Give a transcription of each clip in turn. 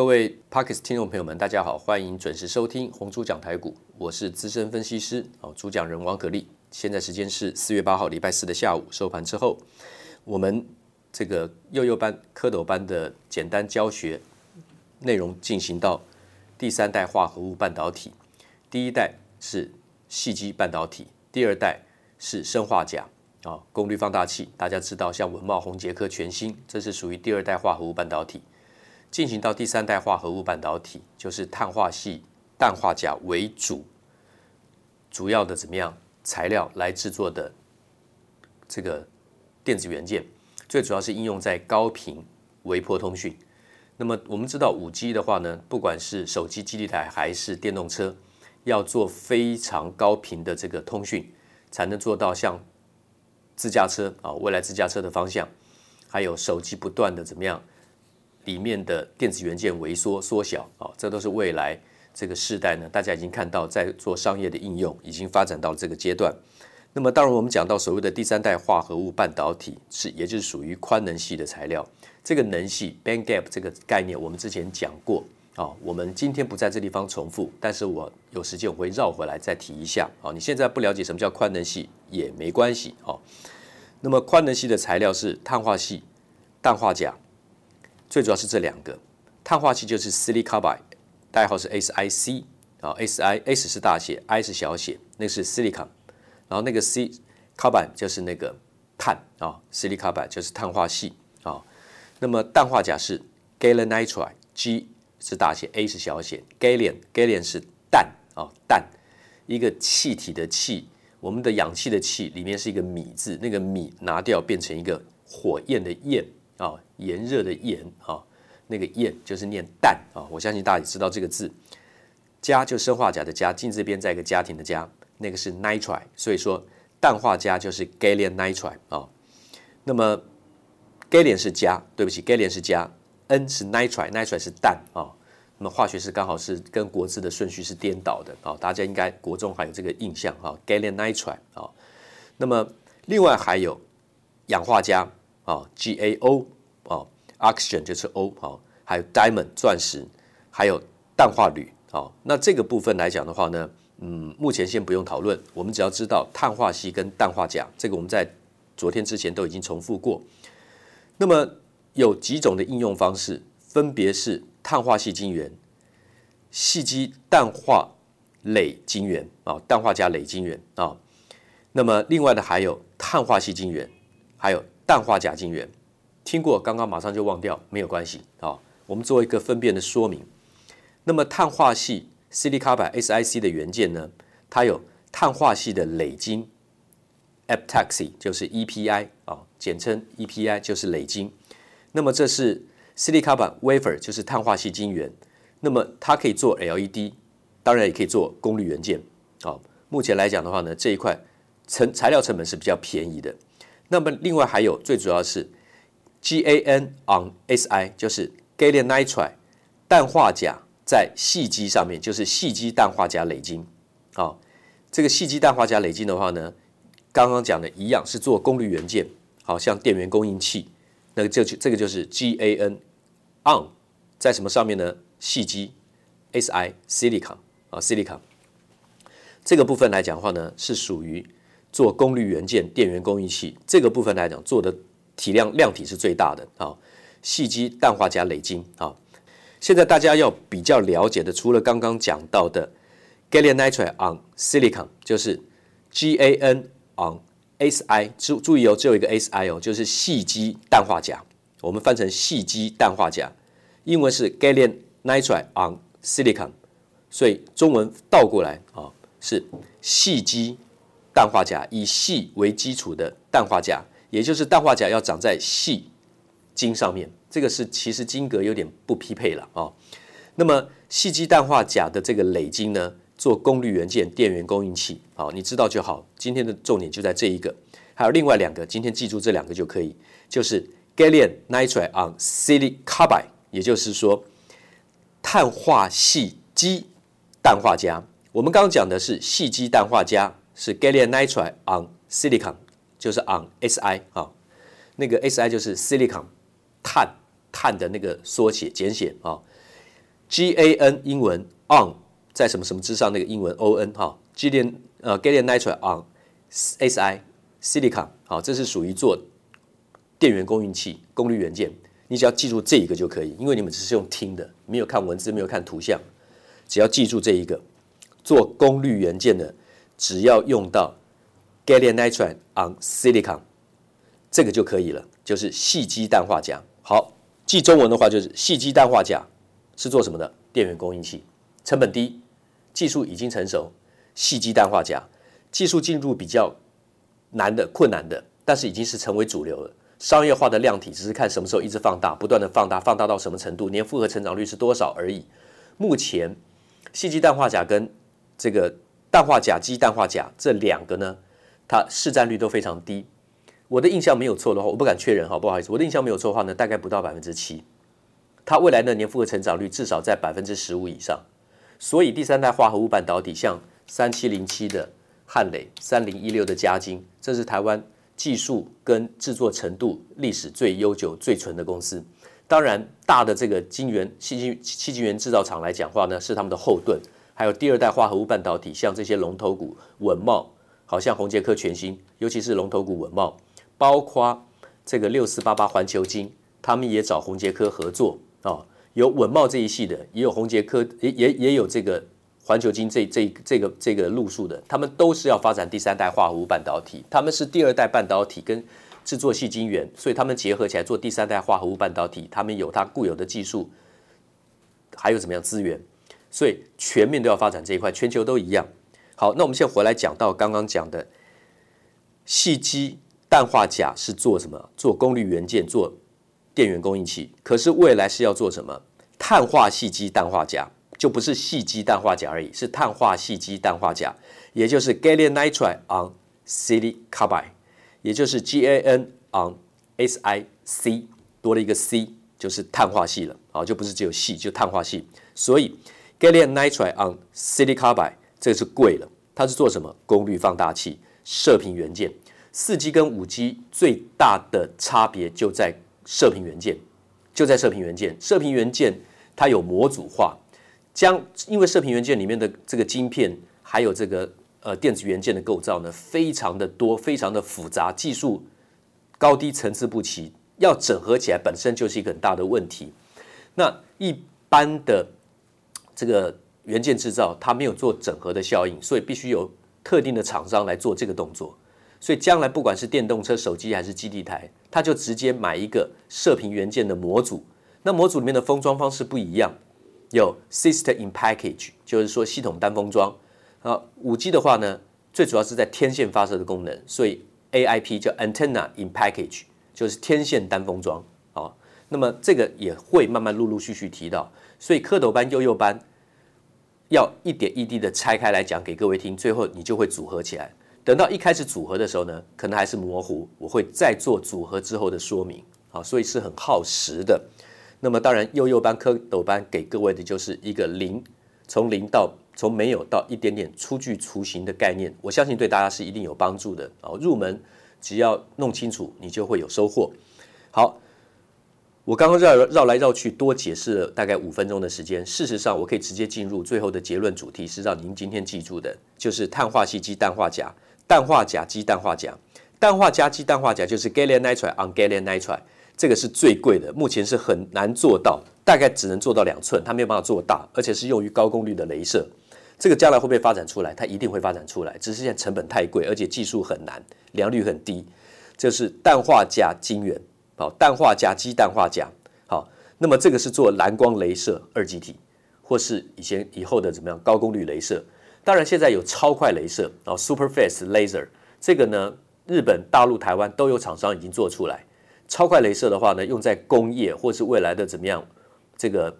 各位 p a r k e s 听众朋友们，大家好，欢迎准时收听红猪讲台股，我是资深分析师哦，主讲人王可立。现在时间是四月八号礼拜四的下午收盘之后，我们这个幼幼班、蝌蚪班的简单教学内容进行到第三代化合物半导体，第一代是细基半导体，第二代是砷化镓啊，功率放大器。大家知道，像文茂、宏捷科、全新，这是属于第二代化合物半导体。进行到第三代化合物半导体，就是碳化系、氮化镓为主，主要的怎么样材料来制作的这个电子元件，最主要是应用在高频微波通讯。那么我们知道五 G 的话呢，不管是手机基地台还是电动车，要做非常高频的这个通讯，才能做到像自驾车啊，未来自驾车的方向，还有手机不断的怎么样。里面的电子元件萎缩缩小啊，这都是未来这个世代呢，大家已经看到在做商业的应用，已经发展到这个阶段。那么，当然我们讲到所谓的第三代化合物半导体，是也就是属于宽能系的材料。这个能系 band gap 这个概念，我们之前讲过啊，我们今天不在这地方重复，但是我有时间我会绕回来再提一下啊。你现在不了解什么叫宽能系也没关系啊。那么宽能系的材料是碳化系、氮化钾。最主要是这两个，碳化器就是 silicon carbide，代号是 SiC 啊，S I S 是大写，I 是小写，那是 silicon，然后那个 C carbide 就是那个碳啊，silicon carbide 就是碳化系啊。那么氮化钾是 gallium nitride，G 是大写，A 是小写，gallium gallium 是氮啊，氮一个气体的气，我们的氧气的气里面是一个米字，那个米拿掉变成一个火焰的焰。炎热的炎啊，那个焰就是念氮啊，我相信大家也知道这个字。家就生化镓的家，进这边再一个家庭的家，那个是 nitride，所以说氮化镓就是 gallium nitride 啊。那么 gallium 是家，对不起，gallium 是家，N 是 nitride，nitride 是氮啊。那么化学式刚好是跟国字的顺序是颠倒的啊，大家应该国中还有这个印象啊，gallium nitride 啊。那么另外还有氧化镓。啊，GaO 哦，oxygen 就是 O 啊，还有 diamond 钻石，还有氮化铝啊。那这个部分来讲的话呢，嗯，目前先不用讨论，我们只要知道碳化矽跟氮化钾，这个我们在昨天之前都已经重复过。那么有几种的应用方式，分别是碳化矽晶圆、矽基氮化镭晶圆啊，氮化镓镭晶圆啊。那么另外的还有碳化矽晶圆，还有。氮化钾晶圆，听过刚刚马上就忘掉，没有关系啊。我们做一个分辨的说明。那么碳化系 C D 卡板 SiC 的元件呢，它有碳化系的累晶 epitaxy 就是 EPI 啊，简称 EPI 就是累晶。那么这是 C D 卡板 wafer 就是碳化系晶圆。那么它可以做 LED，当然也可以做功率元件啊。目前来讲的话呢，这一块成材料成本是比较便宜的。那么另外还有最主要是 GaN on Si，就是 gallium nitride 氮化钾在细基上面，就是细基氮化钾累晶。好，这个细基氮化钾累晶的话呢，刚刚讲的一样是做功率元件，好像电源供应器，那个就这个就是 GaN on 在什么上面呢？细基 Si silicon 啊 silicon 这个部分来讲的话呢，是属于。做功率元件、电源供应器这个部分来讲，做的体量量体是最大的啊。细基氮化镓累晶啊，现在大家要比较了解的，除了刚刚讲到的 gallium nitride on silicon，就是 GaN on Si，注注意哦，只有一个 Si 哦，就是细基氮化镓，我们翻成细基氮化镓，英文是 gallium nitride on silicon，所以中文倒过来啊是细基。氮化镓以细为基础的氮化镓，也就是氮化镓要长在细晶上面，这个是其实晶格有点不匹配了啊。那么细基氮化镓的这个镭晶呢，做功率元件、电源供应器，好，你知道就好。今天的重点就在这一个，还有另外两个，今天记住这两个就可以，就是 gallium nitride on silicon carbide，也就是说碳化细基氮化镓。我们刚刚讲的是细基氮化镓。是 gallium nitride on silicon，就是 on Si 啊，那个 Si 就是 silicon 碳碳的那个缩写简写啊。GaN 英文 on 在什么什么之上那个英文 On 哈，gallium 呃 g a l i u m nitride on Si silicon 好，这是属于做电源供应器功率元件，你只要记住这一个就可以，因为你们只是用听的，没有看文字，没有看图像，只要记住这一个做功率元件的，只要用到 gallium nitride on silicon 这个就可以了，就是矽基氮化镓。好，记中文的话就是矽基氮化镓。是做什么的？电源供应器，成本低，技术已经成熟，矽基氮化镓技术进入比较难的、困难的，但是已经是成为主流了。商业化的量体只是看什么时候一直放大，不断的放大，放大到什么程度，年复合成长率是多少而已。目前，矽基氮化镓跟这个氮化镓基氮化镓这两个呢，它市占率都非常低。我的印象没有错的话，我不敢确认哈，不好意思，我的印象没有错的话呢，大概不到百分之七。它未来的年复合成长率至少在百分之十五以上，所以第三代化合物半导体，像三七零七的汉磊、三零一六的嘉晶，这是台湾技术跟制作程度历史最悠久、最纯的公司。当然，大的这个晶圆、七晶、七晶圆制造厂来讲话呢，是他们的后盾。还有第二代化合物半导体，像这些龙头股稳懋，好像宏捷科全新，尤其是龙头股稳茂，包括这个六四八八环球金，他们也找宏捷科合作。哦，有稳茂这一系的，也有宏捷科，也也也有这个环球金这这这个这个路数的，他们都是要发展第三代化合物半导体，他们是第二代半导体跟制作细晶圆，所以他们结合起来做第三代化合物半导体，他们有它固有的技术，还有怎么样资源，所以全面都要发展这一块，全球都一样。好，那我们现在回来讲到刚刚讲的矽基氮化钾是做什么？做功率元件做。电源供应器，可是未来是要做什么？碳化矽基氮化钾，就不是矽基氮化钾而已，是碳化矽基氮化钾，也就是 gallium nitride on silicon carbide，也就是 GaN on SiC，多了一个 C，就是碳化系了啊，就不是只有矽，就碳化系。所以 gallium nitride on silicon carbide 这个是贵了，它是做什么？功率放大器、射频元件。四 G 跟五 G 最大的差别就在。射频元件就在射频元件，射频元件它有模组化，将因为射频元件里面的这个晶片还有这个呃电子元件的构造呢，非常的多，非常的复杂，技术高低层次不齐，要整合起来本身就是一个很大的问题。那一般的这个元件制造，它没有做整合的效应，所以必须有特定的厂商来做这个动作。所以将来不管是电动车、手机还是基地台，它就直接买一个射频元件的模组。那模组里面的封装方式不一样，有 System in Package，就是说系统单封装。啊，五 G 的话呢，最主要是在天线发射的功能，所以 AIP 叫 Antenna in Package，就是天线单封装。啊，那么这个也会慢慢陆陆续续提到。所以蝌蚪班、幼幼班要一点一滴的拆开来讲给各位听，最后你就会组合起来。等到一开始组合的时候呢，可能还是模糊，我会再做组合之后的说明，啊，所以是很耗时的。那么当然，幼幼班、蝌蚪班给各位的就是一个零，从零到从没有到一点点初具雏形的概念，我相信对大家是一定有帮助的啊。入门只要弄清楚，你就会有收获。好。我刚刚绕绕来绕去，多解释了大概五分钟的时间。事实上，我可以直接进入最后的结论主题，是让您今天记住的，就是碳化矽基氮化镓、氮化镓基氮化镓、氮化镓基氮化镓，就是 gallium nitride on gallium nitride，这个是最贵的，目前是很难做到，大概只能做到两寸，它没有办法做大，而且是用于高功率的雷射。这个将来会不会发展出来？它一定会发展出来，只是现在成本太贵，而且技术很难，良率很低。就是氮化镓晶圆。好，氮化镓基氮化镓，好，那么这个是做蓝光镭射二极体，或是以前以后的怎么样高功率镭射？当然现在有超快镭射啊，super fast laser，这个呢，日本、大陆、台湾都有厂商已经做出来。超快镭射的话呢，用在工业或是未来的怎么样？这个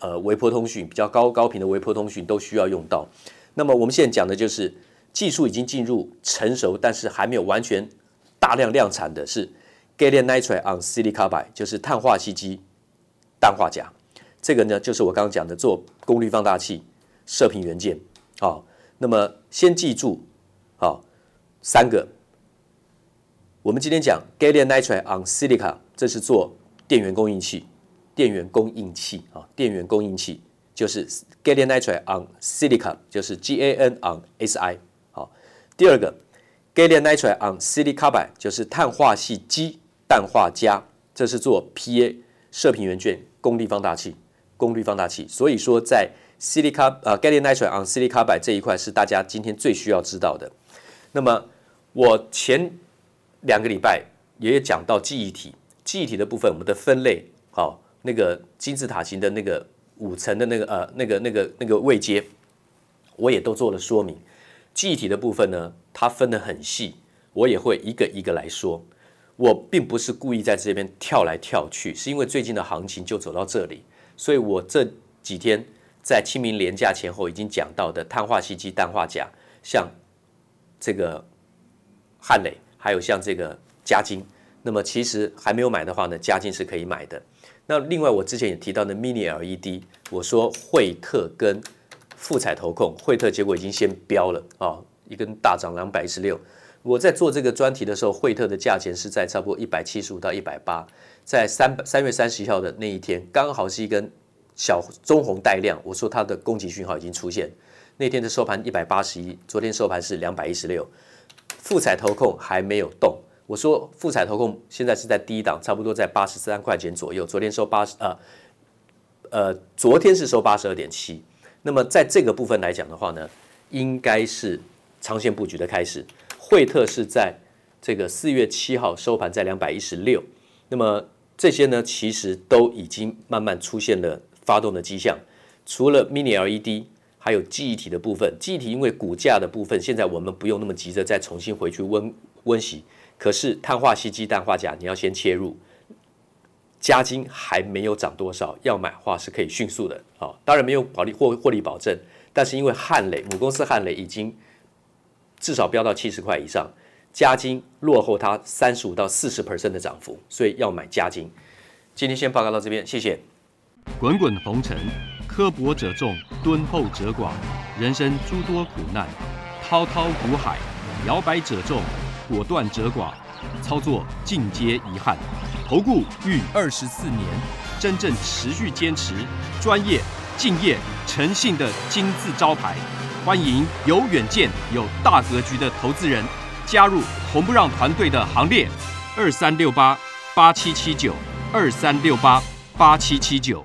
呃微波通讯比较高高频的微波通讯都需要用到。那么我们现在讲的就是技术已经进入成熟，但是还没有完全大量量产的是。Gallium nitride on silicon carbide 就是碳化矽基氮化镓，这个呢就是我刚刚讲的做功率放大器、射频元件。好，那么先记住，好三个。我们今天讲 Gallium nitride on silicon，这是做电源供应器、电源供应器啊，电源供应器就是 gallium nitride on silica，就是 GaN on Si。好，第二个 gallium nitride on silicon carbide，就是碳化矽基氮化镓，这是做 PA 射频元件功率放大器，功率放大器。所以说在 silica 呃 gallium nitride on silicon carbide 这一块是大家今天最需要知道的。那么我前两个礼拜也讲到记忆体，记忆体的部分我们的分类，好，那个金字塔形的那个五层的那个呃那个那个那个位阶，我也都做了说明。记忆体的部分呢，它分得很细，我也会一个一个来说。我并不是故意在这边跳来跳去，是因为最近的行情就走到这里，所以我这几天。在清明连假前后已经讲到的碳化矽基氮化镓，像这个汉磊，还有像这个嘉晶，那么其实还没有买的话呢，嘉晶是可以买的。那另外我之前也提到的 Mini LED，我说惠特跟富采投控，惠特结果已经先飙了啊，一根大涨两百一十六。我在做这个专题的时候，惠特的价钱是在差不多一百七十五到一百八，在三三月三十号的那一天，刚好是一根。小中红带量，我说它的供给讯号已经出现。那天的收盘一百八十一，昨天收盘是两百一十六。富采投控还没有动，我说富采投控现在是在低档，差不多在八十三块钱左右。昨天收八十，呃，呃，昨天是收八十二点七。那么在这个部分来讲的话呢，应该是长线布局的开始。惠特是在这个四月七号收盘在两百一十六，那么这些呢，其实都已经慢慢出现了。发动的迹象，除了 Mini LED，还有记忆体的部分。记忆体因为股价的部分，现在我们不用那么急着再重新回去温温习。可是碳化矽基氮化钾，你要先切入。嘉金还没有涨多少，要买的话是可以迅速的。好，当然没有保利获获利保证，但是因为汉磊母公司汉磊已经至少飙到七十块以上，嘉金落后它三十五到四十 percent 的涨幅，所以要买嘉金。今天先报告到这边，谢谢。滚滚红尘，刻薄者众，敦厚者寡；人生诸多苦难，滔滔苦海，摇摆者众，果断者寡。操作尽皆遗憾。投顾逾二十四年，真正持续坚持、专业、敬业、诚信的金字招牌。欢迎有远见、有大格局的投资人加入红不让团队的行列。二三六八八七七九，二三六八八七七九。